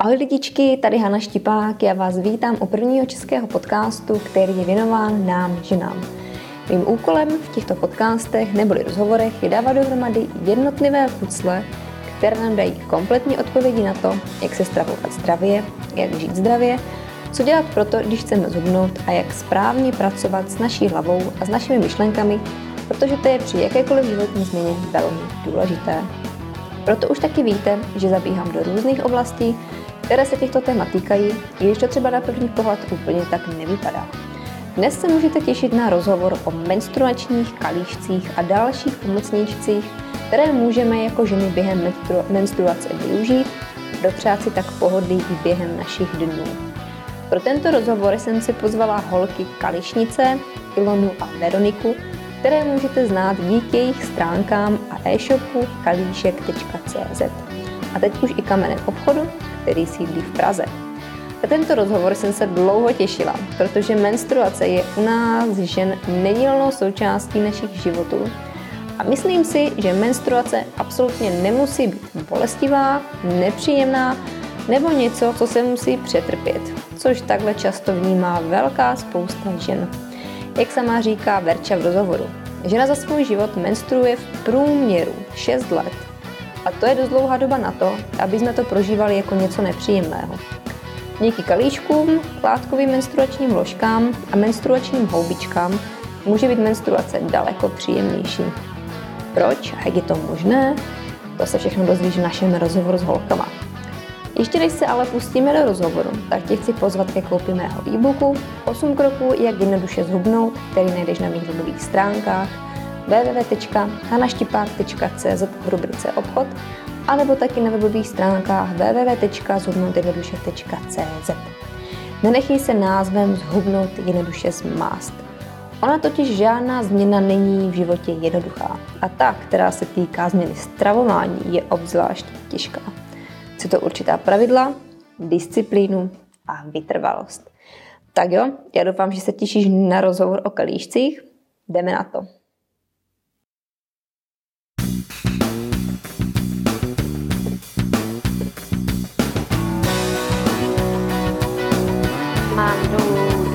Ahoj lidičky, tady Hana Štipák, já vás vítám u prvního českého podcastu, který je věnován nám, ženám. Mým úkolem v těchto podcastech neboli rozhovorech je dávat dohromady jednotlivé pucle, které nám dají kompletní odpovědi na to, jak se stravovat zdravě, jak žít zdravě, co dělat proto, když chceme zhubnout a jak správně pracovat s naší hlavou a s našimi myšlenkami, protože to je při jakékoliv životní změně velmi důležité. Proto už taky víte, že zabíhám do různých oblastí, které se těchto témat týkají, když to třeba na první pohled úplně tak nevypadá. Dnes se můžete těšit na rozhovor o menstruačních kalíšcích a dalších pomocníčcích, které můžeme jako ženy během menstru- menstruace využít, dopřát si tak pohodlí i během našich dnů. Pro tento rozhovor jsem si pozvala holky Kališnice, Ilonu a Veroniku, které můžete znát díky jejich stránkám a e-shopu kalíšek.cz a teď už i kamenem obchodu, který sídlí v Praze. Na tento rozhovor jsem se dlouho těšila, protože menstruace je u nás žen nedílnou součástí našich životů a myslím si, že menstruace absolutně nemusí být bolestivá, nepříjemná nebo něco, co se musí přetrpět, což takhle často vnímá velká spousta žen. Jak sama říká Verča v rozhovoru, žena za svůj život menstruuje v průměru 6 let a to je dost dlouhá doba na to, aby jsme to prožívali jako něco nepříjemného. Díky kalíškům, látkovým menstruačním ložkám a menstruačním houbičkám může být menstruace daleko příjemnější. Proč a jak je to možné? To se všechno dozvíš v našem rozhovoru s holkama. Ještě než se ale pustíme do rozhovoru, tak tě chci pozvat ke koupi mého e-booku 8 kroků, jak jednoduše zhubnout, který najdeš na mých webových stránkách www.hanaštipák.cz v rubrice obchod, anebo taky na webových stránkách www.zhubnoutjednoduše.cz. Nenechej se názvem zhubnout jednoduše zmást. Ona totiž žádná změna není v životě jednoduchá a ta, která se týká změny stravování, je obzvlášť těžká. Chce to určitá pravidla, disciplínu a vytrvalost. Tak jo, já doufám, že se těšíš na rozhovor o kalíšcích. Jdeme na to.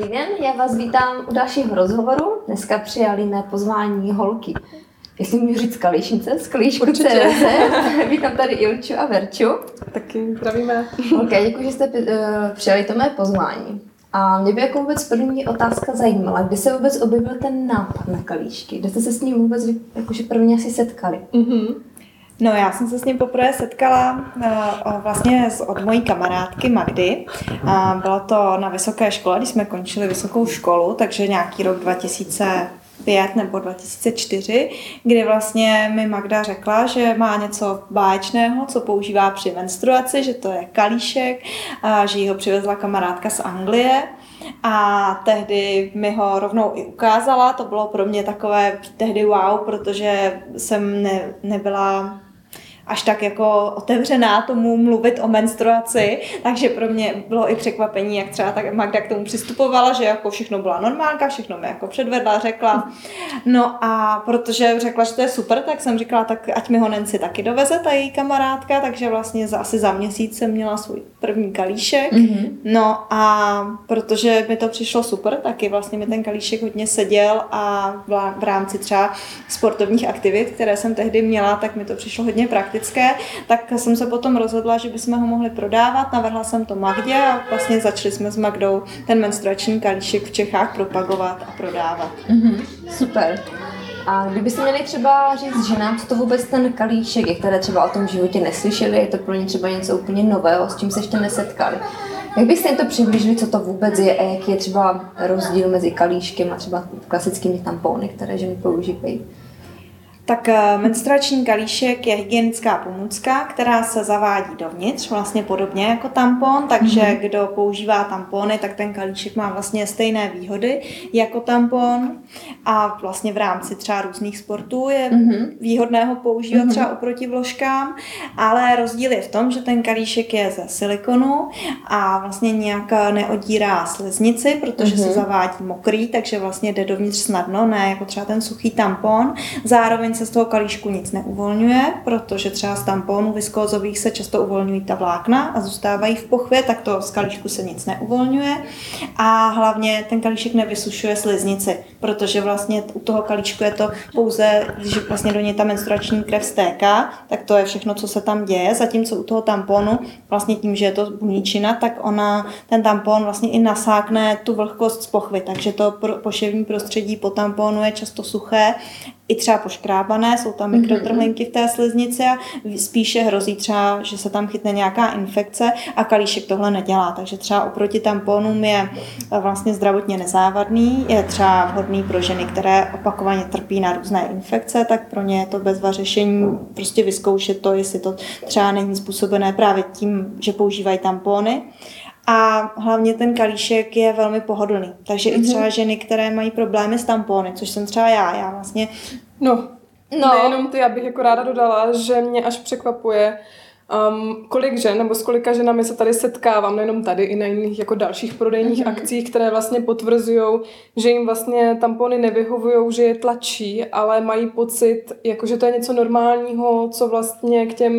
Dobrý den, já vás vítám u dalšího rozhovoru. Dneska přijali mé pozvání holky. Jestli můžu říct Kališnice, z Kalíšku CZ. Vítám tady Ilču a Verču. Taky zdravíme. Ok, děkuji, že jste uh, přijali to mé pozvání. A mě by jako vůbec první otázka zajímala, kdy se vůbec objevil ten nápad na kalíšky? Kde jste se s ním vůbec jakože první asi setkali? Mm-hmm. No já jsem se s ním poprvé setkala uh, vlastně od mojí kamarádky Magdy. A bylo to na vysoké škole, když jsme končili vysokou školu, takže nějaký rok 2005 nebo 2004, kdy vlastně mi Magda řekla, že má něco báječného, co používá při menstruaci, že to je kalíšek, a že jí ho přivezla kamarádka z Anglie. A tehdy mi ho rovnou i ukázala, to bylo pro mě takové tehdy wow, protože jsem ne, nebyla až tak jako otevřená tomu mluvit o menstruaci, takže pro mě bylo i překvapení, jak třeba tak Magda k tomu přistupovala, že jako všechno byla normálka, všechno mi jako předvedla, řekla. No a protože řekla, že to je super, tak jsem říkala, tak ať mi ho Nancy taky doveze, ta její kamarádka, takže vlastně za, asi za měsíc jsem měla svůj první kalíšek. Mm-hmm. No a protože mi to přišlo super, taky vlastně mi ten kalíšek hodně seděl a v, rámci třeba sportovních aktivit, které jsem tehdy měla, tak mi to přišlo hodně praktické, tak jsem se potom rozhodla, že bychom ho mohli prodávat, navrhla jsem to Magdě a vlastně začali jsme s Magdou ten menstruační kalíšek v Čechách propagovat a prodávat. Mm-hmm. Super. A kdybyste měli třeba říct ženám, co to vůbec ten kalíšek je, které třeba o tom životě neslyšeli, je to pro ně třeba něco úplně nového, s čím se ještě nesetkali. Jak byste jim to přiblížili, co to vůbec je a jaký je třeba rozdíl mezi kalíškem a třeba klasickými tampony, které ženy používají? Tak eh, menstruační kalíšek je hygienická pomůcka, která se zavádí dovnitř, vlastně podobně jako tampon, takže mm-hmm. kdo používá tampony, tak ten kalíšek má vlastně stejné výhody jako tampon a vlastně v rámci třeba různých sportů je mm-hmm. výhodné ho používat mm-hmm. třeba oproti vložkám, ale rozdíl je v tom, že ten kalíšek je ze silikonu a vlastně nějak neodírá sliznici, protože mm-hmm. se zavádí mokrý, takže vlastně jde dovnitř snadno, ne jako třeba ten suchý tampon. Zároveň se z toho kalíšku nic neuvolňuje, protože třeba z tamponů viskózových se často uvolňují ta vlákna a zůstávají v pochvě, tak to z kalíšku se nic neuvolňuje. A hlavně ten kalíšek nevysušuje sliznici, protože vlastně u toho kalíčku je to pouze, když vlastně do něj ta menstruační krev stéká, tak to je všechno, co se tam děje, zatímco u toho tamponu, vlastně tím, že je to buníčina, tak ona, ten tampon vlastně i nasákne tu vlhkost z pochvy, takže to poševní prostředí po tamponu je často suché i třeba poškrábané, jsou tam mikrotrhlinky v té sliznici a spíše hrozí třeba, že se tam chytne nějaká infekce a kalíšek tohle nedělá. Takže třeba oproti tamponům je eh, vlastně zdravotně nezávadný, je třeba vhodný pro ženy, které opakovaně trpí na různé infekce, tak pro ně je to bezva řešení prostě vyzkoušet to, jestli to třeba není způsobené právě tím, že používají tampony. A hlavně ten kalíšek je velmi pohodlný. Takže mm-hmm. i mhm. třeba ženy, které mají problémy s tampony, což jsem třeba já, já vlastně... No, no. nejenom ty, abych jako ráda dodala, že mě až překvapuje, Um, kolik žen nebo s kolika ženami se tady setkávám, nejenom tady, i na jiných jako dalších prodejních mm-hmm. akcích, které vlastně potvrzují, že jim vlastně tampony nevyhovují, že je tlačí, ale mají pocit, jako že to je něco normálního, co vlastně k těm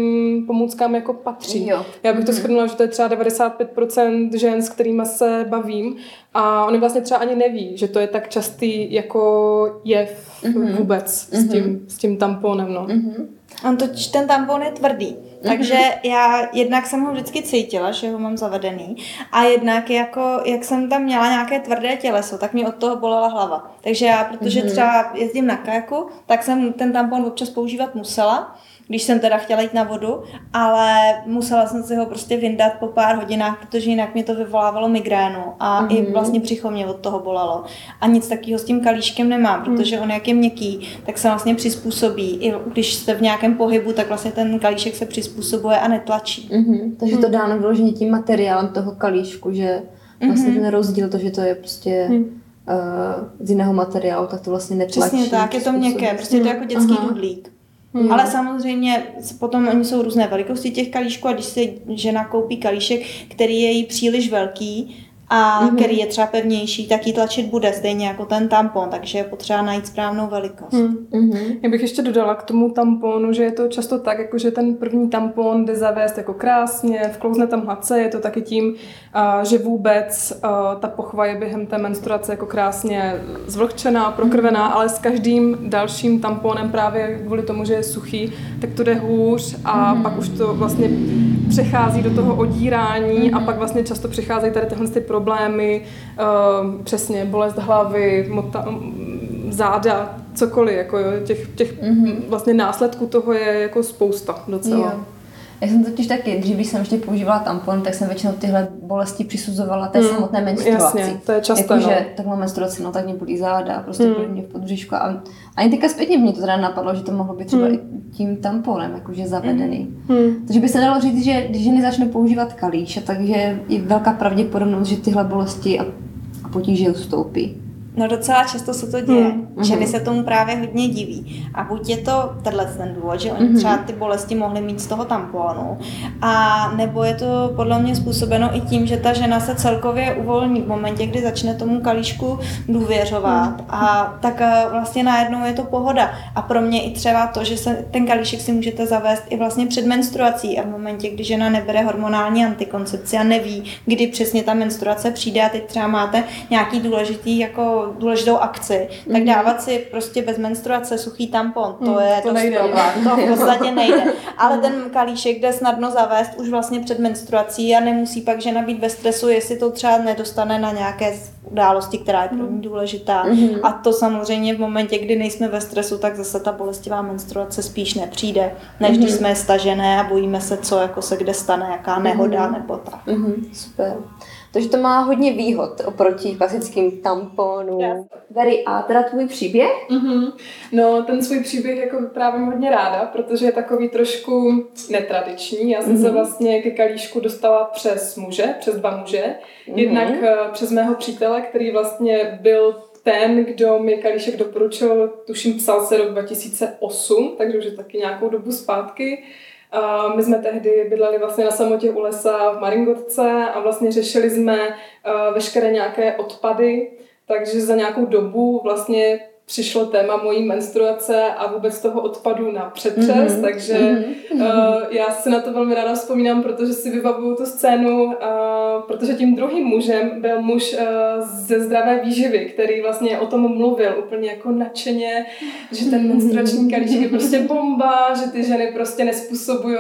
pomůckám jako patří. Jo. Já bych to mm-hmm. shrnula, že to je třeba 95% žen, s kterými se bavím a oni vlastně třeba ani neví, že to je tak častý jako jev mm-hmm. vůbec mm-hmm. s, tím, s tím tamponem. No. Mm-hmm. On totiž ten tampon je tvrdý. Takže já jednak jsem ho vždycky cítila, že ho mám zavedený a jednak jako, jak jsem tam měla nějaké tvrdé těleso, tak mi od toho bolela hlava. Takže já, protože třeba jezdím na kajaku, tak jsem ten tampon občas používat musela, když jsem teda chtěla jít na vodu, ale musela jsem si ho prostě vyndat po pár hodinách, protože jinak mě to vyvolávalo migrénu a mm-hmm. i mhm. vlastně břicho mě od toho bolelo. A nic takového s tím kalíškem nemám, mhm. protože on jak je měkký, tak se vlastně přizpůsobí. I když jste v nějakém pohybu, tak vlastně ten kalíšek se přizpůsobuje a netlačí. Mm-hmm. Takže to mhm. dáno vyloženě tím materiálem toho kalíšku, že vlastně mm-hmm. ten rozdíl, to, že to je prostě... Mm z jiného materiálu, tak to vlastně netlačí. Přesně tak, je to měkké, prostě je to jako dětský Aha. dudlík. Hmm. Ale samozřejmě potom oni jsou různé velikosti těch kalíšků a když si žena koupí kalíšek, který je jí příliš velký, a mm-hmm. který je třeba pevnější, tak ji tlačit bude stejně jako ten tampon, takže je potřeba najít správnou velikost. Mm-hmm. Já bych ještě dodala k tomu tamponu, že je to často tak, jako že ten první tampon jde zavést jako krásně, vklouzne tam hlace, je to taky tím, že vůbec ta pochva je během té menstruace jako krásně zvlhčená, prokrvená, mm-hmm. ale s každým dalším tamponem právě kvůli tomu, že je suchý, tak to jde hůř a mm-hmm. pak už to vlastně přechází do toho odírání mm-hmm. a pak vlastně často přicházejí tady tyhle ty problémy, uh, přesně bolest hlavy, mota, záda, cokoliv, jako jo, těch, těch mm-hmm. vlastně následků toho je jako spousta docela. Jo. Já jsem totiž taky, dřív, když jsem ještě používala tampon, tak jsem většinou tyhle bolesti přisuzovala té mm, samotné menstruaci. Jasně, to je často. Jako, no. že tak mám menstruaci, no tak mě bolí záda, prostě mm. mě v podbříšku. A ani teďka zpětně mě to teda napadlo, že to mohlo být třeba mm. i tím tamponem, jakože zavedený. Mm. mm. Takže by se dalo říct, že když ženy začnou používat kalíš, takže je velká pravděpodobnost, že tyhle bolesti a, a potíže ustoupí. No docela často se to děje. Mm. Ženy se tomu právě hodně diví. A buď je to tenhle ten důvod, že oni mm. třeba ty bolesti mohly mít z toho tamponu, a nebo je to podle mě způsobeno i tím, že ta žena se celkově uvolní v momentě, kdy začne tomu kalíšku důvěřovat. Mm. A tak eh, vlastně najednou je to pohoda. A pro mě i třeba to, že se ten kalíšek si můžete zavést i vlastně před menstruací a v momentě, kdy žena nebere hormonální antikoncepci a neví, kdy přesně ta menstruace přijde a teď třeba máte nějaký důležitý jako důležitou akci, tak mhm. dávat si prostě bez menstruace suchý tampon, to mm, je to nejde. problém, to v podstatě nejde. Ale ten kalíšek jde snadno zavést už vlastně před menstruací a nemusí pak žena být ve stresu, jestli to třeba nedostane na nějaké události, která je pro ní mhm. důležitá. Mm-hmm. A to samozřejmě v momentě, kdy nejsme ve stresu, tak zase ta bolestivá menstruace spíš nepřijde, než mm-hmm. když jsme stažené a bojíme se, co jako se kde stane, jaká nehoda mm-hmm. nebo tak. Mm-hmm. Super. Takže to má hodně výhod oproti klasickým tamponům. Jasně. Very, a teda tvůj příběh? Mm-hmm. No, ten svůj příběh jako vyprávím hodně ráda, protože je takový trošku netradiční. Já jsem mm-hmm. se vlastně ke kalíšku dostala přes muže, přes dva muže. Mm-hmm. Jednak přes mého přítele, který vlastně byl ten, kdo mi kalíšek doporučil, tuším psal se rok 2008, takže už je taky nějakou dobu zpátky. A my jsme tehdy bydleli vlastně na samotě u lesa v Maringotce a vlastně řešili jsme uh, veškeré nějaké odpady, takže za nějakou dobu vlastně přišlo téma mojí menstruace a vůbec toho odpadu na přetřes, mm-hmm. takže mm-hmm. Uh, já si na to velmi ráda vzpomínám, protože si vybavuju tu scénu, uh, protože tím druhým mužem byl muž uh, ze zdravé výživy, který vlastně o tom mluvil úplně jako nadšeně, že ten menstruační kalíček je prostě bomba, že ty ženy prostě nespůsobují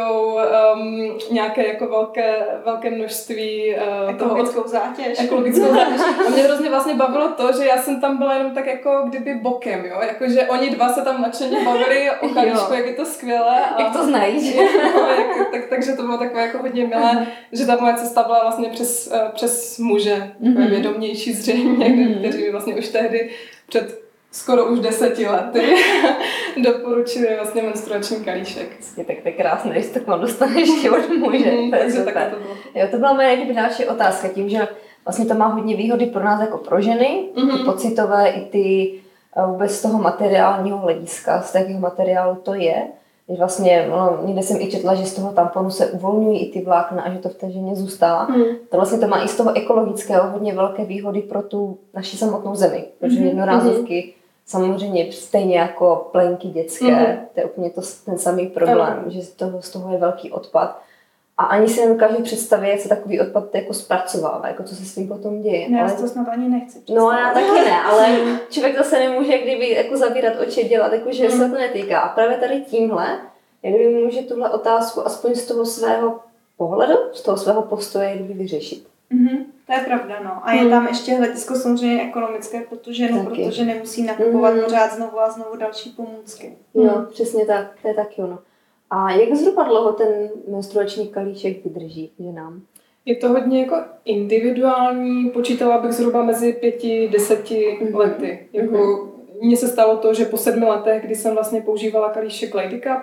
um, nějaké jako velké, velké množství uh, ekologickou toho, zátěž. Ekologickou zátěž. A mě hrozně vlastně bavilo to, že já jsem tam byla jenom tak jako kdyby bok bokem, jo, jakože oni dva se tam nadšeně bavili o kalíšku, jak je to skvělé. A, jak to znají. No, jak, tak, takže to bylo takové jako hodně milé, že ta moje cesta byla vlastně přes, uh, přes muže, mm-hmm. vědomější zřejmě, mm-hmm. kteří mi vlastně už tehdy před skoro už deseti lety doporučili vlastně menstruační kalíšek. Vlastně, tak to je krásné, když se tak dostaneš od muže. Mm, takže tak to bylo. Jo, to byla moje další otázka, tím, že vlastně to má hodně výhody pro nás jako pro ženy, mm-hmm. ty pocitové i ty vůbec z toho materiálního hlediska, z jakého materiálu to je. Když vlastně, no, někde jsem i četla, že z toho tamponu se uvolňují i ty vlákna a že to v té ženě zůstává. Hmm. To vlastně to má i z toho ekologického hodně velké výhody pro tu naši samotnou zemi. Protože hmm. jednorázovky hmm. samozřejmě stejně jako plenky dětské, hmm. to je úplně to, ten samý problém, hmm. že z toho, z toho je velký odpad. A ani si nedokážu představit, jak se takový odpad jako zpracovává, jako co se s tím potom děje. Ne, ale... to snad ani nechci No já taky ne, ale člověk zase nemůže kdyby jako zavírat oči dělat, jako že mm. se to netýká. A právě tady tímhle, jak kdyby může tuhle otázku aspoň z toho svého pohledu, z toho svého postoje kdyby vyřešit. Mm-hmm. To je pravda, no. A je tam ještě hledisko samozřejmě ekonomické, protože, no, protože nemusí nakupovat mm. pořád znovu a znovu další pomůcky. Jo, mm. přesně tak, to je taky ono. A jak zhruba dlouho ten menstruační kalíček vydrží ženám? Je to hodně jako individuální, počítala bych zhruba mezi pěti, deseti mm-hmm. lety. Jako mm-hmm. Mně se stalo to, že po sedmi letech, kdy jsem vlastně používala kalíšek Lady Cup,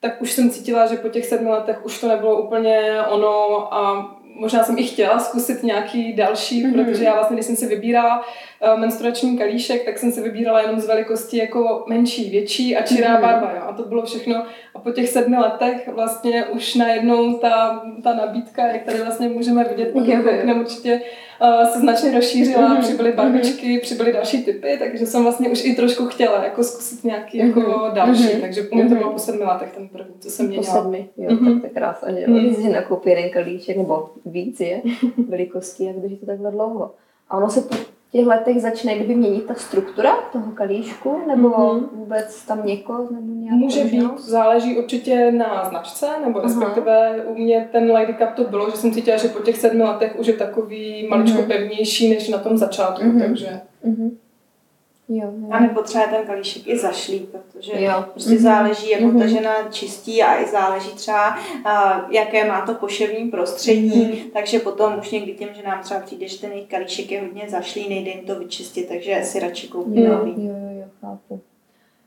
tak už jsem cítila, že po těch sedmi letech už to nebylo úplně ono a možná jsem i chtěla zkusit nějaký další, mm-hmm. protože já vlastně, když jsem si vybírala uh, menstruační kalíšek, tak jsem si vybírala jenom z velikosti jako menší, větší a čirá mm-hmm. barva. Jo? A to bylo všechno. A po těch sedmi letech vlastně už najednou ta, ta nabídka, jak tady vlastně můžeme vidět, pokud mm-hmm. určitě se značně rozšířila, mm-hmm. přibyly barvičky, mm-hmm. přibyly další typy, takže jsem vlastně už i trošku chtěla jako zkusit nějaký mm-hmm. jako další, mm-hmm. takže u mě to bylo po sedmi letech ten první, co jsem měla. Po sedmi, jo, mm-hmm. tak to je krása, že. Mm-hmm. Nakoupí jeden kalíček, nebo víc je, velikostí, jak drží to takhle dlouho. A ono se těch letech začne kdyby měnit ta struktura toho kalíšku, nebo mm-hmm. vůbec tam někoho nebo nějak Může být, záleží určitě na značce, nebo respektive u mě ten Lady Cup to bylo, že jsem cítila, že po těch sedmi letech už je takový maličko mm-hmm. pevnější než na tom začátku, mm-hmm. takže... Mm-hmm. Jo, jo. A nebo třeba ten kalíšek i zašlý, protože jo. prostě mm-hmm. záleží, jak mm-hmm. ta žena čistí a i záleží třeba, uh, jaké má to koševní prostředí, mm-hmm. takže potom už někdy těm, že nám třeba přijde, že ten jejich kalíšek je hodně zašlý, nejde jim to vyčistit, takže si radši koupí jo, nový. Jo, jo, jo, chápu.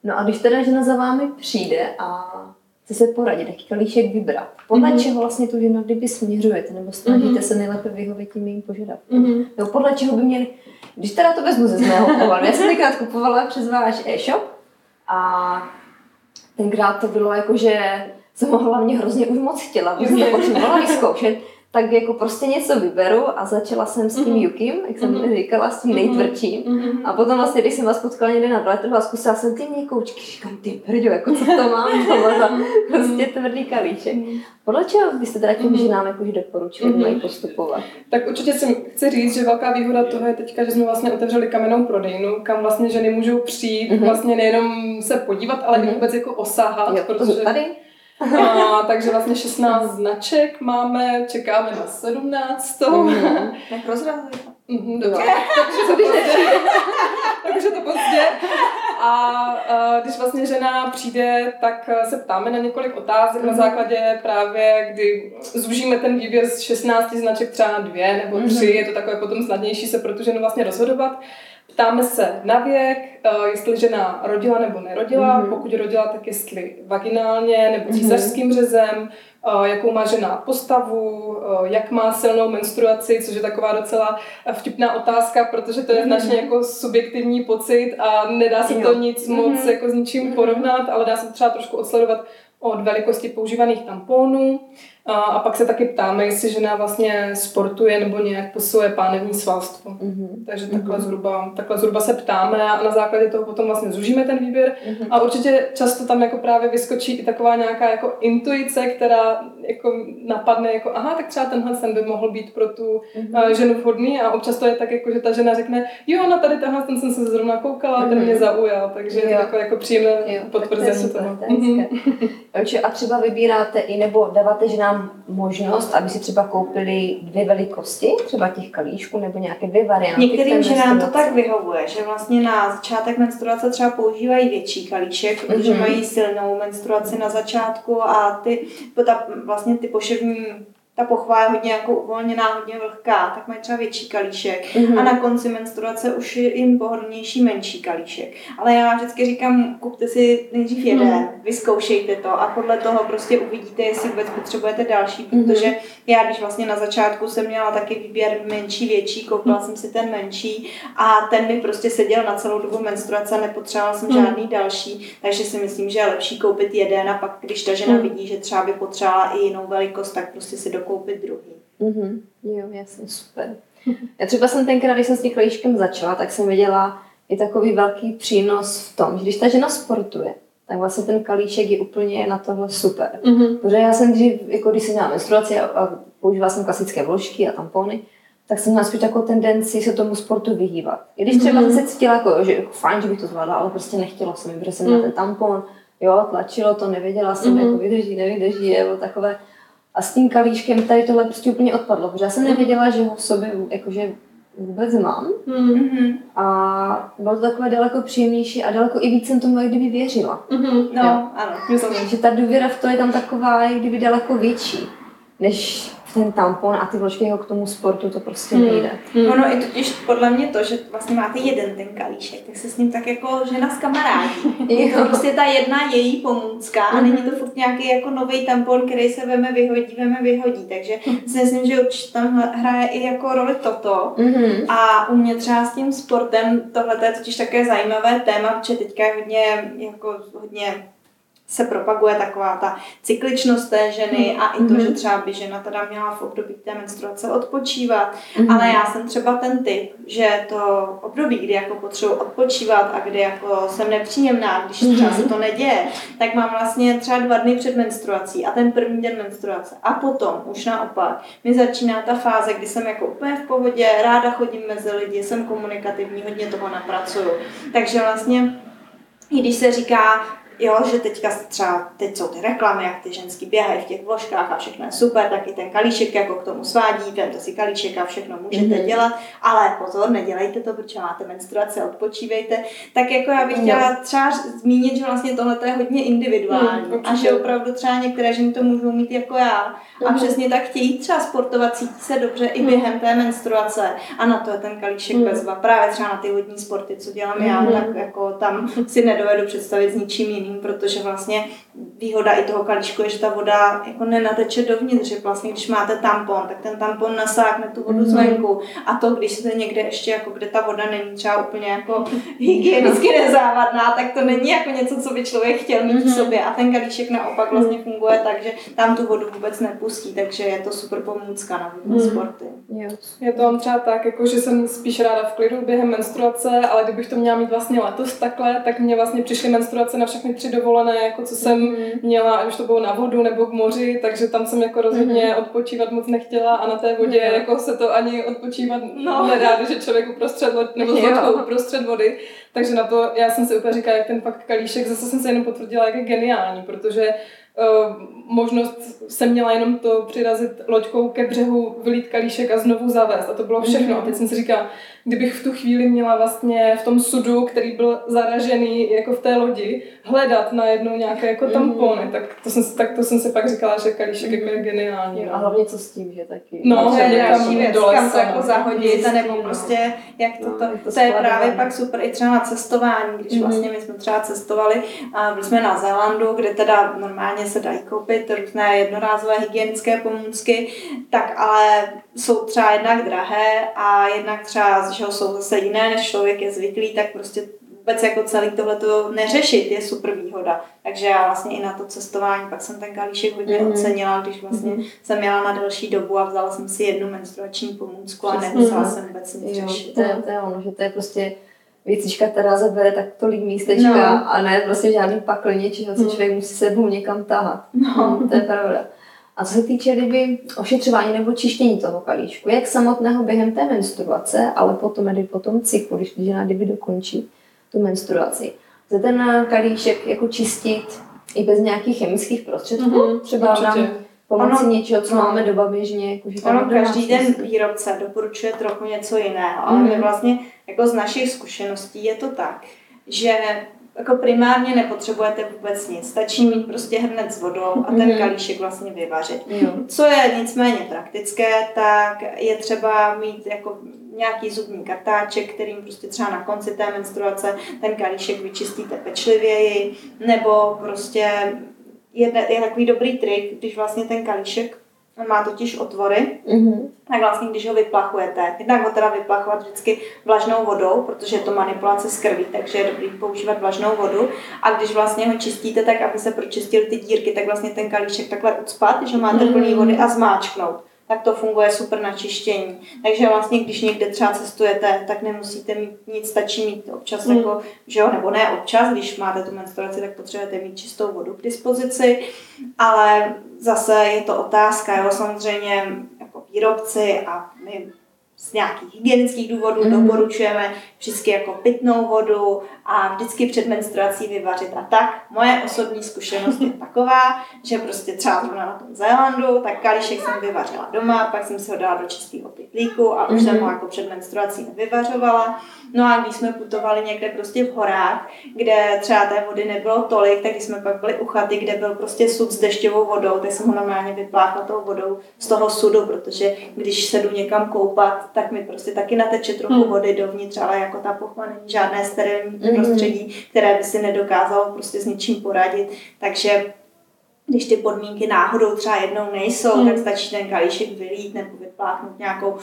No a když teda žena za vámi přijde a chce se poradit, jaký kalíšek vybrat. Podle mm-hmm. čeho vlastně tu ženu kdyby směřujete, nebo snažíte mm-hmm. se nejlépe vyhovět tím jejím požadavkům. Mm-hmm. Nebo podle čeho by měli když teda to vezmu ze mého pohledu, já jsem tenkrát kupovala přes váš e-shop a tenkrát to bylo jako, že jsem ho hlavně hrozně už moc chtěla, protože jsem to potřebovala vyzkoušet tak jako prostě něco vyberu a začala jsem s tím mm-hmm. Yukim, jak jsem mm-hmm. říkala, s tím mhm. nejtvrdším. Mm-hmm. A potom vlastně, když jsem vás potkala někde na veletrhu a zkusila jsem ty měkoučky, říkám, ty brďo, jako co to mám tohle za mhm. prostě tvrdý kalíček. Mm-hmm. Podle čeho byste teda těm ženám jakože doporučili, mm-hmm. mají postupovat? Tak určitě si chci říct, že velká výhoda toho je teďka, že jsme vlastně otevřeli kamennou prodejnu, kam vlastně ženy můžou přijít, mm-hmm. vlastně nejenom se podívat, ale mm-hmm. i vůbec jako osahat. Jo, protože... Tady? A, takže vlastně 16 značek máme, čekáme na 17. Mm-hmm. Neprozrazujte. Mm-hmm, dobře. takže, to pozdě, takže to pozdě. A když vlastně žena přijde, tak se ptáme na několik otázek mm-hmm. na základě právě, kdy zúžíme ten výběr z 16 značek třeba na dvě nebo tři, mm-hmm. je to takové potom snadnější se pro tu ženu vlastně rozhodovat. Ptáme se na věk, uh, jestli žena rodila nebo nerodila, mm-hmm. pokud rodila, tak jestli vaginálně nebo císařským mm-hmm. řezem, uh, jakou má žena postavu, uh, jak má silnou menstruaci, což je taková docela vtipná otázka, protože to je mm-hmm. značně jako subjektivní pocit a nedá se to nic mm-hmm. moc jako s ničím mm-hmm. porovnat, ale dá se třeba trošku odsledovat od velikosti používaných tamponů. A, pak se taky ptáme, jestli žena vlastně sportuje nebo nějak posiluje pánevní svalstvo. Mm-hmm. Takže takhle, mm-hmm. zhruba, takhle zhruba se ptáme a na základě toho potom vlastně zužíme ten výběr. Mm-hmm. A určitě často tam jako právě vyskočí i taková nějaká jako intuice, která jako napadne jako aha, tak třeba tenhle sen by mohl být pro tu mm-hmm. ženu vhodný a občas to je tak jako, že ta žena řekne, jo, na tady tenhle ten jsem se zrovna koukala, mm-hmm. ten mě zaujal, takže jo. je to takové jako příjemné potvrzení toho. Mm-hmm. a třeba vybíráte i nebo dáváte ženám nám možnost, aby si třeba koupili dvě velikosti, třeba těch kalíšků nebo nějaké dvě varianty. Některým ženám to tak vyhovuje, že vlastně na začátek menstruace třeba používají větší kalíček, protože mm-hmm. mají silnou menstruaci na začátku a ty, ta, vlastně ty poševní ta pochva je hodně jako uvolněná, hodně vlhká, tak mají třeba větší kalíšek mm-hmm. a na konci menstruace už je jim pohodlnější menší kalíšek. Ale já vždycky říkám, kupte si nejdřív jeden, mm-hmm. vyzkoušejte to a podle toho prostě uvidíte, jestli vůbec potřebujete další, mm-hmm. protože já když vlastně na začátku jsem měla taky výběr menší, větší, koupila mm-hmm. jsem si ten menší a ten mi prostě seděl na celou dobu menstruace, nepotřebovala jsem mm-hmm. žádný další, takže si myslím, že je lepší koupit jeden a pak, když ta žena mm-hmm. vidí, že třeba by potřebovala i jinou velikost, tak prostě si do koupit druhý. Mm-hmm. Jo, jasně, super. Já třeba jsem tenkrát, když jsem s tím klíčkem začala, tak jsem viděla i takový velký přínos v tom, že když ta žena sportuje, tak vlastně ten kalíček je úplně na tohle super. Mm-hmm. Protože já jsem dřív, jako když jsem měla menstruaci a, a používala jsem klasické vložky a tampony, tak jsem měla spíš takovou tendenci se tomu sportu vyhýbat. I když třeba mm-hmm. se cítila, jako, že jako fajn, že bych to zvládla, ale prostě nechtěla jsem, protože jsem měla mm. ten tampon, jo, tlačilo to, nevěděla jsem, mm-hmm. jako vydrží, nevydrží, je, takové a s tím kalíškem tady tohle prostě úplně odpadlo, protože já jsem nevěděla, že ho v sobě jakože vůbec mám. Mm-hmm. A bylo to takové daleko příjemnější a daleko i víc jsem tomu jak kdyby věřila. Mm-hmm. No, jo. ano. Myslím, že ta důvěra v to je tam taková jak kdyby daleko větší, než ten tampon a ty vložky jako k tomu sportu, to prostě hmm. nejde. Hmm. Ono i totiž podle mě to, že vlastně máte jeden ten kalíšek, tak se s ním tak jako žena s kamarádí. je to prostě ta jedna její pomůcka a není to hmm. furt nějaký jako nový tampon, který se veme, vyhodí, veme, vyhodí. Takže si myslím, že určitě tam hraje i jako roli toto. Mm-hmm. A u mě třeba s tím sportem, tohle je totiž také zajímavé téma, protože teďka je hodně, jako hodně se propaguje taková ta cykličnost té ženy a i to, mm-hmm. že třeba by žena teda měla v období té menstruace odpočívat. Mm-hmm. Ale já jsem třeba ten typ, že to období, kdy jako potřebuji odpočívat a kdy jako jsem nepříjemná, když mm-hmm. třeba se to neděje, tak mám vlastně třeba dva dny před menstruací a ten první den menstruace. A potom už naopak mi začíná ta fáze, kdy jsem jako úplně v pohodě, ráda chodím mezi lidi, jsem komunikativní, hodně toho napracuju. Takže vlastně i když se říká, jo, že teďka třeba, teď jsou ty reklamy, jak ty ženský běhají v těch vložkách a všechno je super, tak i ten kalíšek jako k tomu svádí, vemte si kalíšek a všechno můžete mm-hmm. dělat, ale pozor, nedělejte to, protože máte menstruace, odpočívejte. Tak jako já bych chtěla třeba zmínit, že vlastně tohle je hodně individuální mm, a že opravdu třeba některé ženy to můžou mít jako já a mm-hmm. přesně tak chtějí třeba sportovat, cítí se dobře i během té menstruace a na to je ten kalíšek mm. bezva. Právě třeba na ty vodní sporty, co dělám mm-hmm. já, tak jako tam si nedovedu představit s ničím jiným jiným, protože vlastně výhoda i toho kalíčku je, že ta voda jako nenateče dovnitř, že vlastně když máte tampon, tak ten tampon nasákne tu vodu mm-hmm. zvenku a to, když jste někde ještě, jako kde ta voda není třeba úplně jako hygienicky nezávadná, tak to není jako něco, co by člověk chtěl mít mm-hmm. v mhm. sobě a ten kalíček naopak vlastně mhm. funguje tak, že tam tu vodu vůbec nepustí, takže je to super pomůcka na vodní mm-hmm. sporty. Yes. Je to třeba tak, jako, že jsem spíš ráda v klidu během menstruace, ale kdybych to měla mít vlastně letos takhle, tak mě vlastně přišly menstruace na všechny tři dovolené, jako co jsem mm-hmm. měla, ať už to bylo na vodu nebo k moři, takže tam jsem jako rozhodně mm-hmm. odpočívat moc nechtěla a na té vodě mm-hmm. jako se to ani odpočívat no. nedá, když je člověk uprostřed vody, nebo s uprostřed vody. Takže na to já jsem si úplně říkala, jak ten fakt kalíšek, zase jsem se jenom potvrdila, jak je geniální, protože možnost jsem měla jenom to přirazit loďkou ke břehu, vylít kalíšek a znovu zavést. A to bylo všechno. A teď jsem si říkala, kdybych v tu chvíli měla vlastně v tom sudu, který byl zaražený jako v té lodi, hledat najednou nějaké jako tampony, tak to jsem, si- tak to jsem si pak říkala, že kalíšek jako je geniální. Jo, a hlavně co s tím, že taky. No, je někam další věc, do kam lesa, to jako no. zahodit, nebo No. prostě jak to, No, to, je to to, je právě pak super i třeba na cestování, když Mhm. vlastně my jsme třeba cestovali, a byli jsme na Zélandu, kde teda normálně se dají koupit různé jednorázové hygienické pomůcky, tak ale jsou třeba jednak drahé a jednak třeba, že jsou zase jiné, než člověk je zvyklý, tak prostě vůbec jako celý tohleto neřešit je super výhoda. Takže já vlastně i na to cestování, pak jsem ten kalíšek hodně Mhm. ocenila, když vlastně jsem měla na delší dobu a vzala jsem si jednu menstruační pomůcku a Přesně. nemusela jsem vůbec nic řešit. to je, to je ono, že to je prostě věcička, která zabere tak tolik místečka No. a ne vlastně žádný pakl něčeho, co Hmm. člověk musí sebou někam tahat. No. Hmm, to je pravda. A co se týče kdyby ošetřování nebo čištění toho kalíčku, jak samotného během té menstruace, ale potom, kdy po tom cyklu, když žena kdyby dokončí tu menstruaci, lze ten kalíšek jako čistit i bez nějakých chemických prostředků, Mhm, třeba určitě. nám pomocí Ono- něčeho, co no. máme doba běžně, jako Ono každý den výrobce doporučuje trochu něco jiného, ale Mhm. my vlastně jako z našich zkušeností je to tak, že jako primárně nepotřebujete vůbec nic. Stačí mít prostě hrnec s vodou a ten Mhm. kalíšek vlastně vyvařit. Jo. Co je nicméně praktické, tak je třeba mít jako nějaký zubní kartáček, kterým prostě třeba na konci té menstruace ten kalíšek vyčistíte pečlivěji, nebo prostě je, je takový dobrý trik, když vlastně ten kalíšek on má totiž otvory, Mhm. tak vlastně když ho vyplachujete, jednak ho teda vyplachovat vždycky vlažnou vodou, protože je to manipulace s krví, takže je dobrý používat vlažnou vodu. A když vlastně ho čistíte tak, aby se pročistily ty dírky, tak vlastně ten kalíšek takhle ucpat, že máte plný vody a zmáčknout. Tak to funguje super na čištění. Takže vlastně, když někde třeba cestujete, tak nemusíte mít nic, stačí mít občas Mm. jako, že jo, nebo ne občas, když máte tu menstruaci, tak potřebujete mít čistou vodu k dispozici, ale zase je to otázka, jo, samozřejmě jako výrobci a my z nějakých hygienických důvodů mm. doporučujeme vždycky jako pitnou vodu a vždycky před menstruací vyvařit. A tak moje osobní zkušenost je taková, že prostě třeba zrovna na tom Zélandu, tak kalíšek jsem vyvařila doma, pak jsem si ho dala do čistého pytlíku a už Mhm. jsem ho jako před menstruací nevyvařovala. No a když jsme putovali někde prostě v horách, kde třeba té vody nebylo tolik, tak když jsme pak byli u chaty, kde byl prostě sud s dešťovou vodou, tak jsem ho normálně vypláchla tou vodou z toho sudu, protože když se jdu někam koupat, tak mi prostě taky nateče trochu Hmm. vody dovnitř, ale jako ta pochva není žádné sterilní Mhm. prostředí, které by si nedokázalo prostě s ničím poradit. Takže když ty podmínky náhodou třeba jednou nejsou, Hmm. tak stačí ten kalíšek vylít nebo vypláchnout nějakou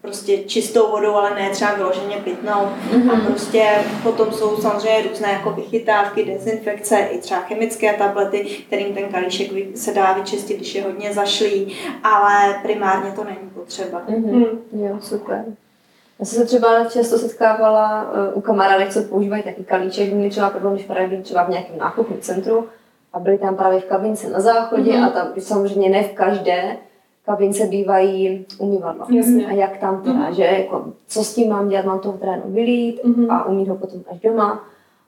prostě čistou vodou, ale ne třeba vyloženě pitnou. Mhm. A prostě potom jsou samozřejmě různé jako vychytávky, dezinfekce, i třeba chemické tablety, kterým ten kalíšek se dá vyčistit, když je hodně zašlý, ale primárně to není potřeba. Mhm. Hmm. Jo, super. Já jsem se třeba často setkávala uh, u kamarádek, co používají taky kalíček, měli třeba problém, když právě byli třeba v nějakém nákupním centru a byli tam právě v kabince na záchodě Mhm. a tam samozřejmě ne v každé kabince bývají umývadla. Jasně. A jak tam teda, Mhm. že jako, co s tím mám dělat, mám toho teda jenom vylít Mhm. a umít ho potom až doma.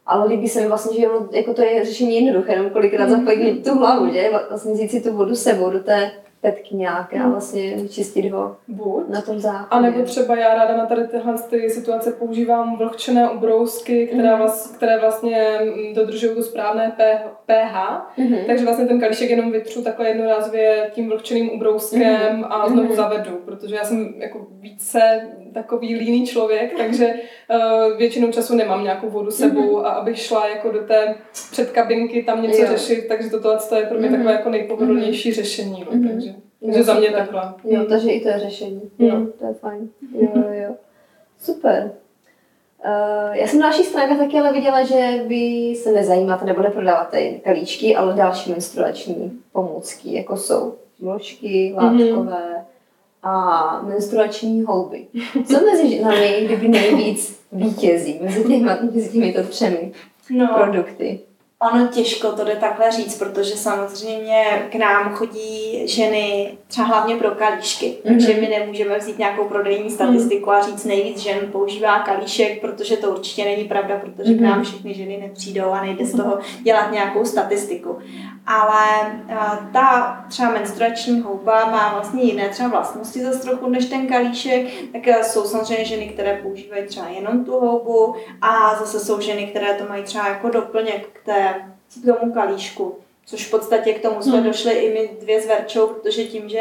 Ale líbí se mi vlastně, že jako to je řešení jednoduché, jenom kolikrát Mhm. zapojit tu hlavu, že vlastně vzít si tu vodu sebou do té petky nějaké a Mhm. vlastně vyčistit ho Buď. na tom záchodě. A nebo třeba já ráda na tady tyhle ty situace používám vlhčené ubrousky, které, Mhm. vlast, které vlastně mm, dodržují to správné pH. Mhm. Takže vlastně ten kalíšek jenom vytřu takhle jednorázově tím vlhčeným ubrouskem Mhm. a znovu Mhm. zavedu, protože já jsem jako více takový líný člověk, takže uh, většinou času nemám nějakou vodu sebou a abych šla jako do té předkabinky tam něco. Jo. řešit, takže toto to je pro mě Mhm. takové jako nejpohodlnější řešení. No, Mhm. takže, Jo, takže za mě super. takhle. Jo, takže i to je řešení. Mm. Jo, to je fajn. Jo, jo, jo. Super. Uh, já jsem na další stránce taky ale viděla, že vy se nezajímáte nebo neprodáváte jen kalíčky, ale další menstruační pomůcky, jako jsou vložky, látkové a menstruační houby. Co mezi ženami, kdyby nejvíc vítězí mezi, těma, mezi těmito třemi No, produkty? Ono těžko to jde takhle říct, protože samozřejmě k nám chodí ženy třeba hlavně pro kalíšky, mm-hmm. takže my nemůžeme vzít nějakou prodejní statistiku a říct nejvíc žen používá kalíšek, protože to určitě není pravda, protože mm-hmm. k nám všechny ženy nepřijdou a nejde z toho dělat nějakou statistiku. Ale ta třeba menstruační houba má vlastně jiné třeba vlastnosti za trochu než ten kalíšek, tak jsou samozřejmě ženy, které používají třeba jenom tu houbu a zase jsou ženy, které to mají třeba jako doplněk k té k tomu kalíšku. Což v podstatě k tomu jsme hmm. došli i my dvě s Verčou, protože tím, že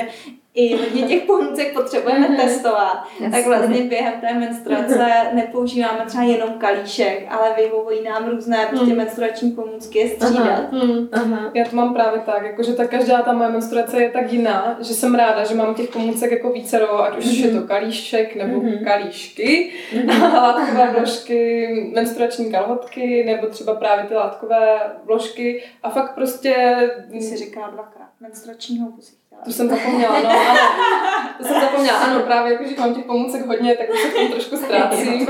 i hodně těch pomůcek potřebujeme mm-hmm. testovat, Jasně. tak vlastně během té menstruace nepoužíváme třeba jenom kalíšek, ale vyhovují nám různé prostě mm. menstruační pomůcky je střídat. Aha. Mm. Aha. Já to mám právě tak, jako, že ta každá ta moje menstruace je tak jiná, že jsem ráda, že mám těch pomůcek jako více, ať už mm-hmm. je to mhm. kalíšek nebo mm-hmm. kalíšky, mm-hmm. látkové vložky, menstruační kalhotky nebo třeba právě ty látkové vložky a fakt prostě... Ty jsi říkala dvakrát, menstruační houbu to jsem zapomněla, no, ano. To jsem zapomněla, ano, právě jako, že mám těch pomůcek hodně, tak se v tom trošku ztrácím.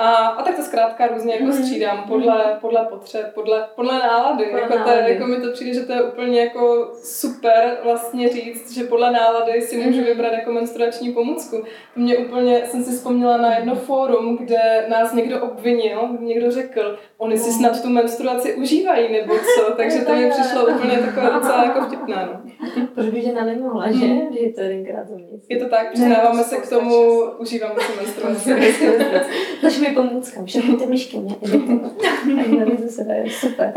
A, a tak to zkrátka různě jako mhm. střídám podle, mhm. podle potřeb, podle, podle nálady. Podle jako, nálady. To, jako mi to přijde, že to je úplně jako super vlastně říct, že podle nálady si můžu mhm. vybrat jako menstruační pomůcku. To mě úplně, jsem si vzpomněla na jedno fórum, kde nás někdo obvinil, někdo řekl, oni si snad tu menstruaci užívají nebo co, takže to mi přišlo úplně takové docela jako vtipné. No. Proč by žena nemohla, že? Že je to jedenkrát za měsíc. Je to tak, přiznáváme se k tomu, užíváme si menstruaci mi pomůckám, šahujte myšky, mě super.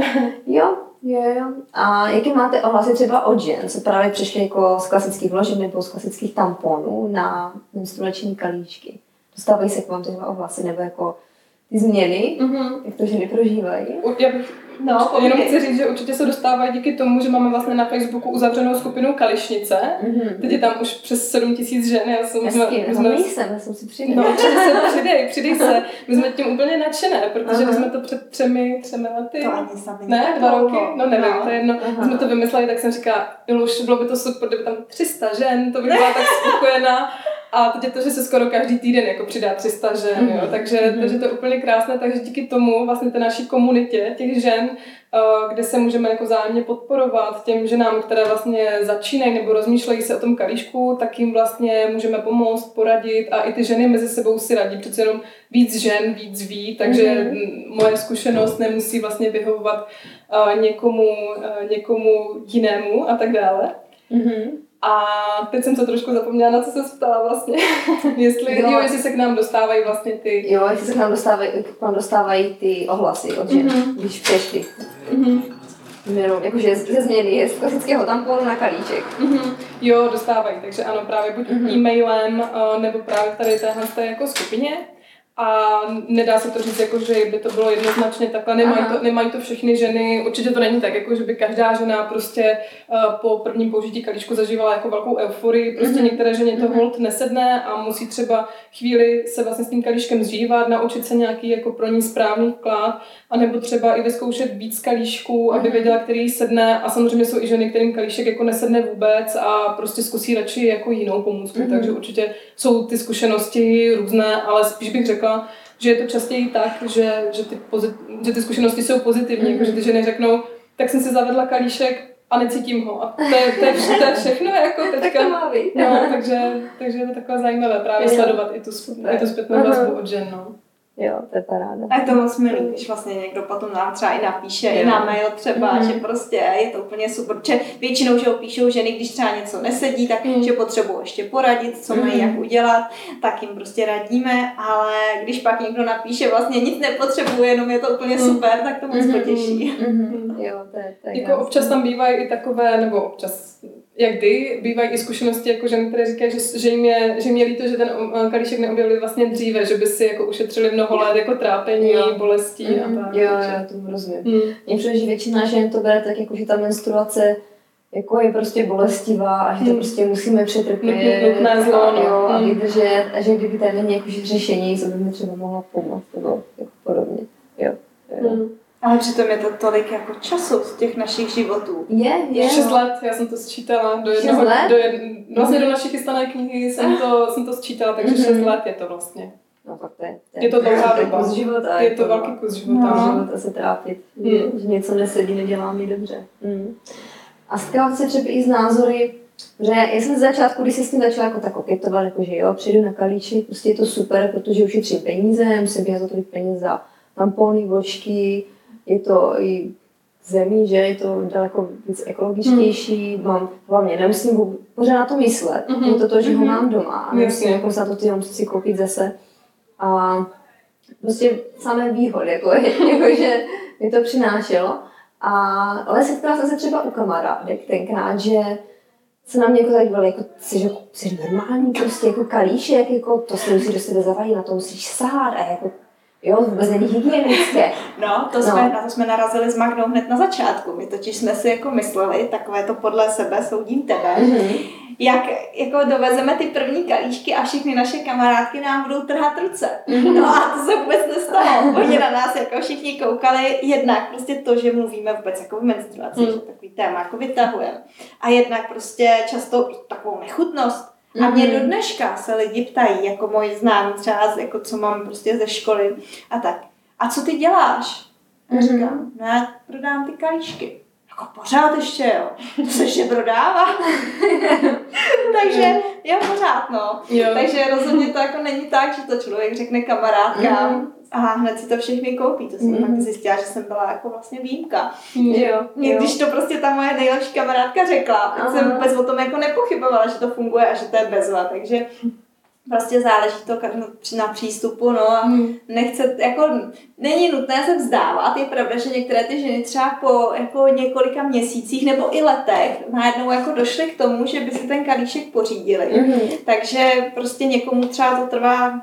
Jo, jo, jo. A jaký máte ohlasy třeba od žen, co právě přišly jako z klasických vložek nebo z klasických tamponů na menstruační kalíčky? Dostávají se k vám tyhle ohlasy nebo jako ty změny, mm-hmm. jak to ženy prožívají? Já bych No, jenom chci říct, že určitě se dostávají díky tomu, že máme vlastně na Facebooku uzavřenou skupinu Kališnice. Mm-hmm. Teď je tam už přes 7 tisíc žen. Já jsem, Hezky, jsme, jsme, jsem, já jsem si přidej. No, určitě se přidej, přidej se. My jsme tím úplně nadšené, protože Aha. jsme to před třemi, třemi lety. To ani sami Ne, dva roky? No nevím, no. to je jedno. Aha. Jsme to vymysleli, tak jsem říkala, už bylo by to super, kdyby tam 300 žen, to by byla tak spokojená. A teď je to, že se skoro každý týden jako přidá 300 žen, mm-hmm. jo? Takže, mm-hmm. takže to je úplně krásné, takže díky tomu vlastně té naší komunitě těch žen, eh, kde se můžeme jako zájemně podporovat těm ženám, které vlastně začínají nebo rozmýšlejí se o tom kalíšku, tak jim vlastně můžeme pomoct, poradit a i ty ženy mezi sebou si radí, přece jenom víc žen, víc ví, takže mm-hmm. moje zkušenost nemusí vlastně vyhovovat uh, někomu, uh, někomu jinému a tak dále. Mm-hmm. A teď jsem to trošku zapomněla, na co se ptala vlastně. jestli, jo. jo. jestli se k nám dostávají vlastně ty... Jo, jestli se k nám dostávají, k nám dostávají ty ohlasy od žen, mm-hmm. když přešli. Mm-hmm. Změnu, jakože ze změny je z klasického tamponu na kalíček. Mm-hmm. Jo, dostávají, takže ano, právě buď mm-hmm. e-mailem, eh, nebo právě tady téhle jako skupině. A nedá se to říct, jako, že by to bylo jednoznačně takhle. Nemají to, nemají to všechny ženy. Určitě to není tak, jako, že by každá žena prostě uh, po prvním použití kalíčku zažívala jako velkou euforii. Prostě mm-hmm. některé ženě to mm-hmm. hold nesedne a musí třeba chvíli se vlastně s tím kalíškem zžívat, naučit se nějaký jako pro ní správný vklad, anebo třeba i vyzkoušet víc kalíšků, aby mhm. věděla, který sedne. A samozřejmě jsou i ženy, kterým kalíšek jako nesedne vůbec a prostě zkusí radši jako jinou pomůcku. Mm-hmm. Takže určitě jsou ty zkušenosti různé, ale spíš bych řekla, že je to častěji tak, že, že, ty, pozit, že ty zkušenosti jsou pozitivní, mm-hmm. jako, že ty ženy řeknou, tak jsem si zavedla kalíšek a necítím ho. A to je, to je, vše, to je všechno jako teďka. tak to má být. No, takže, takže je to takové zajímavé právě sledovat i tu, i tu zpětnou vazbu od žen. No. Jo, to je paráda. A je to moc milý, když vlastně někdo potom nám třeba i napíše, jo. i na mail třeba, mm. že prostě je to úplně super. Protože většinou, že píšou ženy, když třeba něco nesedí, tak mm. že potřebují ještě poradit, co mají, mm. jak udělat, tak jim prostě radíme, ale když pak někdo napíše vlastně nic nepotřebuje, jenom je to úplně mm. super, tak to moc mm. potěší. Mm. Jo, to je, to je jako občas tam bývají i takové, nebo občas jak kdy bývají i zkušenosti jako ženy, které říkají, že, že, jim je, že měli to, že ten kalíšek neobjevili vlastně dříve, že by si jako ušetřili mnoho let jako trápení, jo. bolestí mm-hmm. a mhm. tak. Jo, jo, tomu rozumím. Mm. Mně přijde, že většina žen to bere tak, jako, že ta menstruace jako je prostě bolestivá a že to mm. prostě musíme přetrpět Nutné zlo, no. jo, a mm. vydržet a že kdyby tady není jako řešení, co by mi třeba mohla pomoct nebo jako podobně. Jo, jo. Mm. Ale přitom je to tolik jako času z těch našich životů. Je, je. Šest let, já jsem to sčítala. Do jednoho, šest let? Do jed, vlastně do naší chystané knihy jsem to, jsem to sčítala, takže mm-hmm. šest let je to vlastně. No fakt to je, Je to dlouhá to je doba. kus života. Je to jako, velký kus no. života. No. života se trápit, Mm. že, něco nesedí, nedělá mi dobře. Mm. A setkala se třeba i z názory, že já jsem z začátku, když se s tím začala jako tak koketovat, jako že jo, přijdu na kalíček, prostě je to super, protože ušetřím peníze, musím běhat za tolik peněz za tampony, vložky, je to i zemí, že je to daleko víc ekologičtější, Hmm. mám, hlavně nemusím pořád na to myslet, Mhm. je to to, že ho Mhm. mám doma a nemusím jako za to ty musím si koupit zase. A prostě samé výhody, jako, jako že mi to přinášelo. A, ale setkala jsem se třeba u kamarádek tenkrát, že se na mě jako tady bylo, jako, jsi, jako, jsi normální, prostě jako kalíšek, jako, to se musí do sebe zavadit, na to musíš sát a jako, jo, vůbec není hygienické. No, to No. jsme, na to jsme narazili s Magnou hned na začátku. My totiž jsme si jako mysleli, takové to podle sebe, soudím tebe, Mhm. jak jako dovezeme ty první kalíšky a všechny naše kamarádky nám budou trhat ruce. No a to se vůbec nestalo. Oni na nás jako všichni koukali jednak prostě to, že mluvíme vůbec jako v menstruaci, Mm. že takový téma jako vytahujeme. A jednak prostě často takovou nechutnost. A mě Mhm. do dneška se lidi ptají, jako moji známí třeba, jako co mám prostě ze školy a tak. A co ty děláš? A já Mhm. říkám, no já prodám ty kalíšky. Jako pořád ještě, jo. To se ještě prodává. Takže jo, pořád, no. Jo. Takže rozhodně to jako není tak, že to člověk řekne kamarádkám Mhm. A hned si to všechny koupí. To jsem Mhm. pak zjistila, že jsem byla jako vlastně výjimka. Jo, jo. když to prostě ta moje nejlepší kamarádka řekla, tak Aha. jsem vůbec o tom jako nepochybovala, že to funguje a že to je bezva. Takže prostě záleží to na přístupu, no a Mm. nechce, jako není nutné se vzdávat. Je pravda, že některé ty ženy třeba po jako několika měsících nebo i letech najednou jako došly k tomu, že by si ten kalíšek pořídili. Mhm. Takže prostě někomu třeba to trvá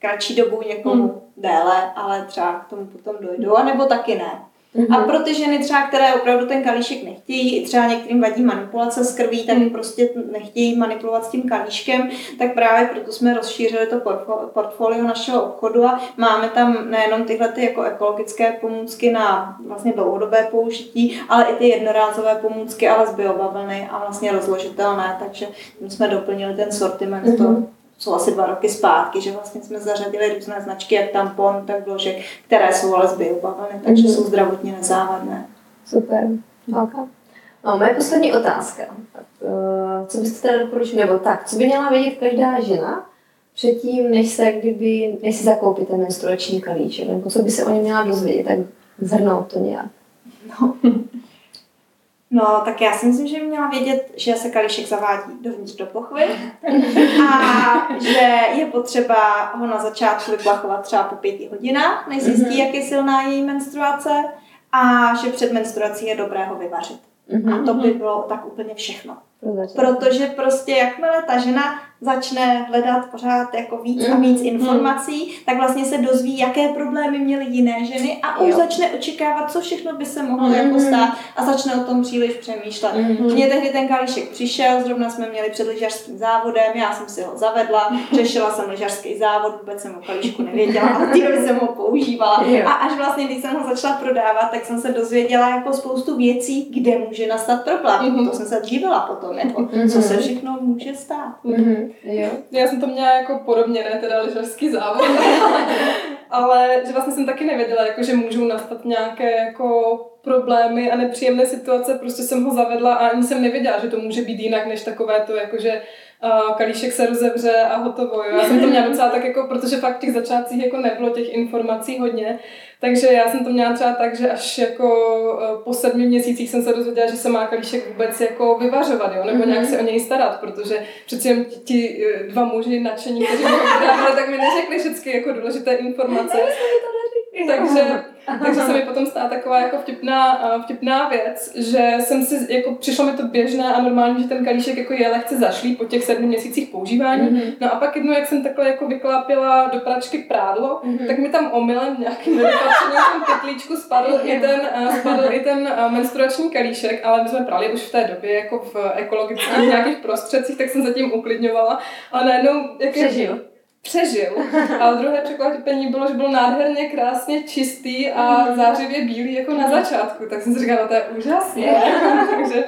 kratší dobu, někomu Hmm. Déle, ale třeba k tomu potom dojdou, anebo taky ne. Mhm. A pro ty ženy třeba, které opravdu ten kalíšek nechtějí, i třeba některým vadí manipulace s krví, tak Hmm. prostě nechtějí manipulovat s tím kalíškem, tak právě proto jsme rozšířili to portfo- portfolio našeho obchodu a máme tam nejenom tyhle ty jako ekologické pomůcky na vlastně dlouhodobé použití, ale i ty jednorázové pomůcky, ale z biobavlny a vlastně rozložitelné, takže jsme doplnili ten sortiment Mhm. to jsou asi dva roky zpátky, že vlastně jsme zařadili různé značky, jak tampon, tak vložek, které jsou ale z biobavlny, takže Mhm. jsou zdravotně nezávadné. Super. Okay. No, moje poslední otázka. Uh, co byste teda doporučili, nebo tak, co by měla vědět každá žena předtím, než se kdyby, než si zakoupí ten menstruační kalíček, nebo co by se o něm měla dozvědět, tak zhrnout to nějak. No, tak já si myslím, že měla vědět, že se kalíšek zavádí dovnitř do pochvy a že je potřeba ho na začátku vyplachovat třeba po pěti hodinách, než zjistí, jak je silná její menstruace a že před menstruací je dobré ho vyvařit. A to by bylo tak úplně všechno. Protože prostě jakmile ta žena začne hledat pořád jako víc a víc informací, tak vlastně se dozví, jaké problémy měly jiné ženy a už Jo. začne očekávat, co všechno by se mohlo jako stát a začne o tom příliš přemýšlet. Mhm. Mně tehdy ten kalíšek přišel, zrovna jsme měli před lyžařským závodem, já jsem si ho zavedla, řešila jsem lyžařský závod, vůbec jsem o kalíšku nevěděla, ale ty jsem ho používala. Jo. A až vlastně, když jsem ho začala prodávat, tak jsem se dozvěděla jako spoustu věcí, kde může nastat problém. Mhm. To jsem se divila potom, jako, Mhm. co se všechno může stát. Mhm. Jo. Já jsem to měla jako podobně, ne teda lyžařský závod, ale že vlastně jsem taky nevěděla, jako, že můžou nastat nějaké jako problémy a nepříjemné situace, prostě jsem ho zavedla a ani jsem nevěděla, že to může být jinak, než takové to, jako že uh, kalíšek se rozevře a hotovo. Jo. Já jsem to měla docela tak, jako, protože fakt v těch začátcích jako nebylo těch informací hodně, takže já jsem to měla třeba tak, že až jako uh, po sedmi měsících jsem se dozvěděla, že se má kalíšek vůbec jako vyvařovat, jo, nebo Mhm. nějak se o něj starat, protože přeci jen ti, ti eh, dva muži nadšení, kteří mi prodávali, tak mi neřekli všechny jako důležité informace. Takže, takže se mi potom stala taková jako vtipná, vtipná věc, že jsem si, jako přišlo mi to běžné a normální, že ten kalíšek jako je lehce zašlý po těch sedmi měsících používání. Mhm. No a pak jednou, jak jsem takhle jako vyklápěla do pračky prádlo, Mhm. tak mi tam omylem nějakým nedopatřením tom pytlíčku spadl i ten, eh, spadl i ten menstruační kalíšek, ale my jsme prali už v té době jako v ekologických nějakých prostředcích, tak jsem zatím uklidňovala. A najednou, jak je- Přežil. Ale druhé překvapení bylo, že byl nádherně krásně čistý a zářivě bílý jako na začátku. Tak jsem si říkala, to je úžasné. Takže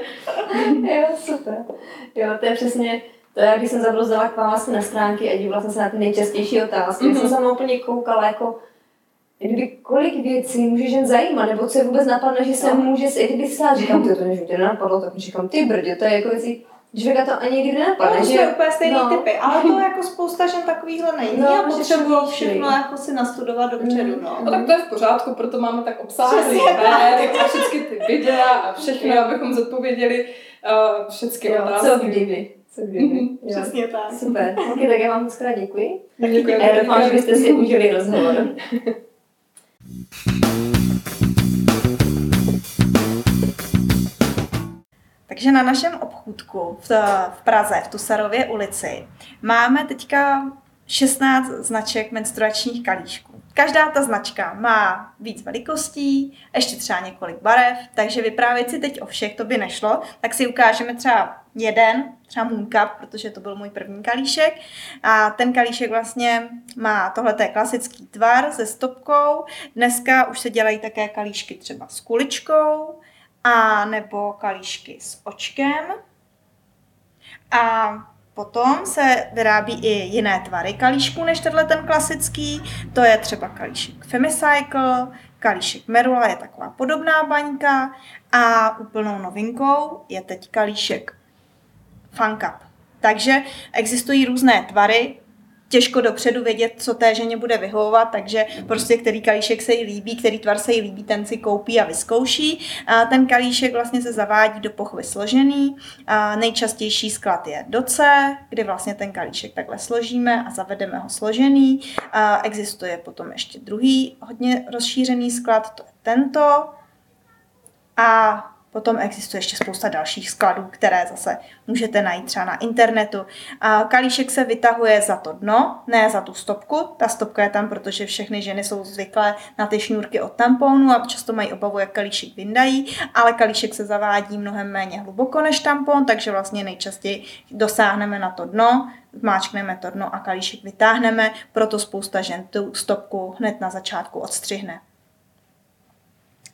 Jo, super. Jo, to je přesně To já, když jsem zabrozdala k vám vlastně na stránky a dívala jsem se na ty nejčastější otázky, mm-hmm. jsem se úplně koukala jako kdyby kolik věcí může žen zajímat, nebo co je vůbec napadne, že se no. může, i kdyby se říkám, ty to než tě nenapadlo, tak říkám, ty brdě, to je jako věci, Člověka to ani nikdy nenapadne. No, že... jsme úplně stejný no. typy, ale to jako spousta žen takovýhle není no, a potřebují všechno jako si nastudovat dopředu. No. no. tak to je v pořádku, proto máme tak obsáhlý web, a všechny ty videa a všechno, abychom zodpověděli uh, všechny otázky. Co kdyby. Co kdyby. Přesně tak. Super. Okay, tak já vám moc krát děkuji. Děkuji. A já doufám, že byste si užili rozhovor. Takže na našem obchůdku v, v Praze, v Tusarově ulici, máme teďka 16 značek menstruačních kalíšků. Každá ta značka má víc velikostí, ještě třeba několik barev, takže vyprávět si teď o všech to by nešlo, tak si ukážeme třeba jeden, třeba Moon Cup, protože to byl můj první kalíšek. A ten kalíšek vlastně má, tohle je klasický tvar se stopkou. Dneska už se dělají také kalíšky třeba s kuličkou, a nebo kalíšky s očkem. A potom se vyrábí i jiné tvary kalíšku než tenhle ten klasický. To je třeba kalíšek Femicycle, kalíšek Merula je taková podobná baňka a úplnou novinkou je teď kalíšek Fun Cup. Takže existují různé tvary, těžko dopředu vědět, co té ženě bude vyhovovat, takže prostě který kalíšek se jí líbí, který tvar se jí líbí, ten si koupí a vyzkouší. A ten kalíšek vlastně se zavádí do pochvy složený. A nejčastější sklad je do C, kdy vlastně ten kalíšek takhle složíme a zavedeme ho složený. A existuje potom ještě druhý hodně rozšířený sklad, to je tento. A Potom existuje ještě spousta dalších skladů, které zase můžete najít třeba na internetu. A kalíšek se vytahuje za to dno, ne za tu stopku. Ta stopka je tam, protože všechny ženy jsou zvyklé na ty šňůrky od tamponu a často mají obavu, jak kalíšek vyndají, ale kalíšek se zavádí mnohem méně hluboko než tampon, takže vlastně nejčastěji dosáhneme na to dno, máčkneme to dno a kalíšek vytáhneme, proto spousta žen tu stopku hned na začátku odstřihne.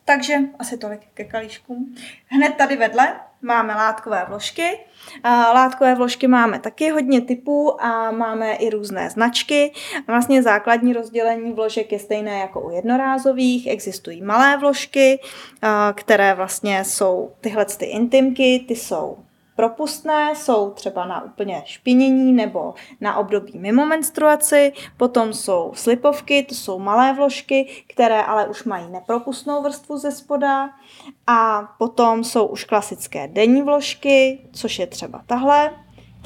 Takže asi tolik ke kalíškům. Hned tady vedle máme látkové vložky. Látkové vložky máme taky hodně typů a máme i různé značky. Vlastně základní rozdělení vložek je stejné jako u jednorázových. Existují malé vložky, které vlastně jsou tyhle ty intimky, ty jsou propustné, jsou třeba na úplně špinění nebo na období mimo menstruaci, potom jsou slipovky, to jsou malé vložky, které ale už mají nepropustnou vrstvu ze spoda. A potom jsou už klasické denní vložky, což je třeba tahle,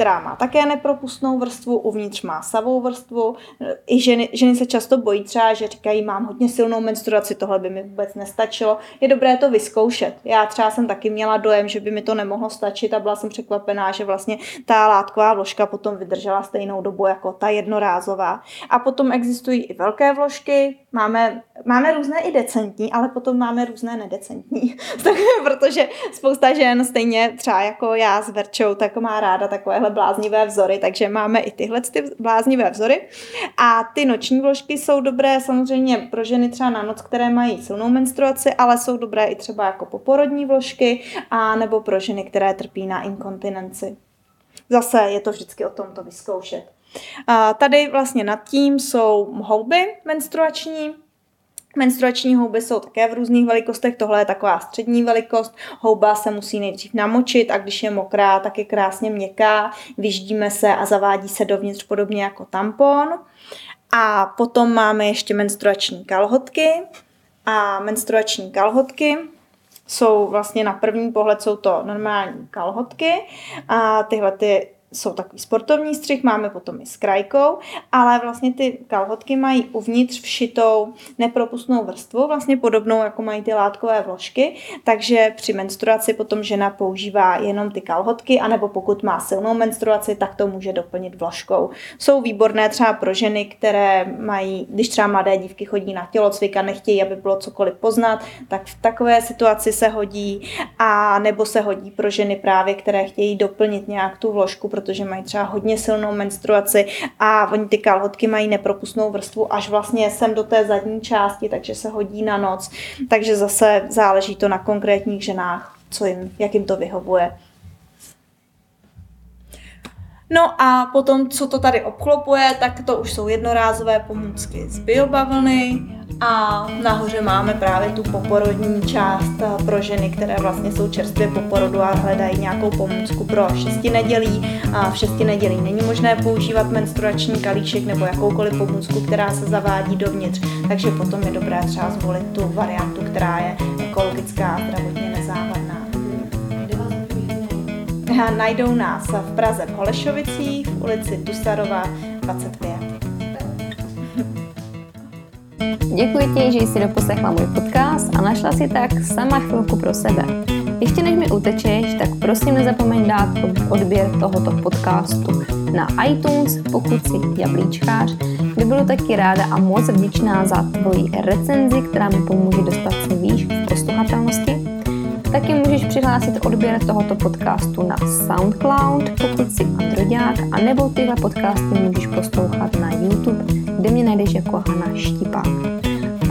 která má také nepropustnou vrstvu, uvnitř má savou vrstvu. I ženy, ženy se často bojí třeba, že říkají, mám hodně silnou menstruaci, tohle by mi vůbec nestačilo. Je dobré to vyzkoušet. Já třeba jsem taky měla dojem, že by mi to nemohlo stačit a byla jsem překvapená, že vlastně ta látková vložka potom vydržela stejnou dobu jako ta jednorázová. A potom existují i velké vložky, máme, máme různé i decentní, ale potom máme různé nedecentní. protože spousta žen stejně třeba jako já s Verčou, tak má ráda takovéhle bláznivé vzory, takže máme i tyhle ty bláznivé vzory. A ty noční vložky jsou dobré samozřejmě pro ženy třeba na noc, které mají silnou menstruaci, ale jsou dobré i třeba jako poporodní vložky a nebo pro ženy, které trpí na inkontinenci. Zase je to vždycky o tom to vyzkoušet. A tady vlastně nad tím jsou houby menstruační, Menstruační houby jsou také v různých velikostech, tohle je taková střední velikost. Houba se musí nejdřív namočit a když je mokrá, tak je krásně měkká, vyždíme se a zavádí se dovnitř podobně jako tampon. A potom máme ještě menstruační kalhotky. A menstruační kalhotky jsou vlastně na první pohled jsou to normální kalhotky a tyhle ty jsou takový sportovní střih, máme potom i s krajkou, ale vlastně ty kalhotky mají uvnitř všitou nepropustnou vrstvu, vlastně podobnou, jako mají ty látkové vložky, takže při menstruaci potom žena používá jenom ty kalhotky, anebo pokud má silnou menstruaci, tak to může doplnit vložkou. Jsou výborné třeba pro ženy, které mají, když třeba mladé dívky chodí na tělocvik a nechtějí, aby bylo cokoliv poznat, tak v takové situaci se hodí, a nebo se hodí pro ženy právě, které chtějí doplnit nějak tu vložku, protože mají třeba hodně silnou menstruaci a oni ty kalhotky mají nepropustnou vrstvu až vlastně sem do té zadní části, takže se hodí na noc. Takže zase záleží to na konkrétních ženách, co jim, jak jim to vyhovuje. No a potom, co to tady obklopuje, tak to už jsou jednorázové pomůcky z biobavlny a nahoře máme právě tu poporodní část eh, pro ženy, které vlastně jsou čerstvě po porodu a hledají nějakou pomůcku pro šesti nedělí. A v šesti nedělí není možné používat menstruační kalíšek nebo jakoukoliv pomůcku, která se zavádí dovnitř, takže potom je dobré třeba zvolit tu variantu, která je ekologická a zdravotně nezávadná. Najdou nás v Praze v Holešovicích, v ulici Tusarova 25. Děkuji ti, že jsi doposlechla můj podcast a našla si tak sama chvilku pro sebe. Ještě než mi utečeš, tak prosím nezapomeň dát odběr tohoto podcastu na iTunes, pokud jsi jablíčkář, by bylo taky ráda a moc vděčná za tvoji recenzi, která mi pomůže dostat se výš v posluchatelnosti. Taky můžeš přihlásit odběr tohoto podcastu na SoundCloud, pokud jsi Androďák, a nebo tyhle podcasty můžeš poslouchat na YouTube, kde mě najdeš jako Hana Štipák.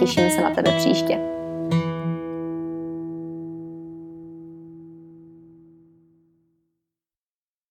těším se na tebe příště.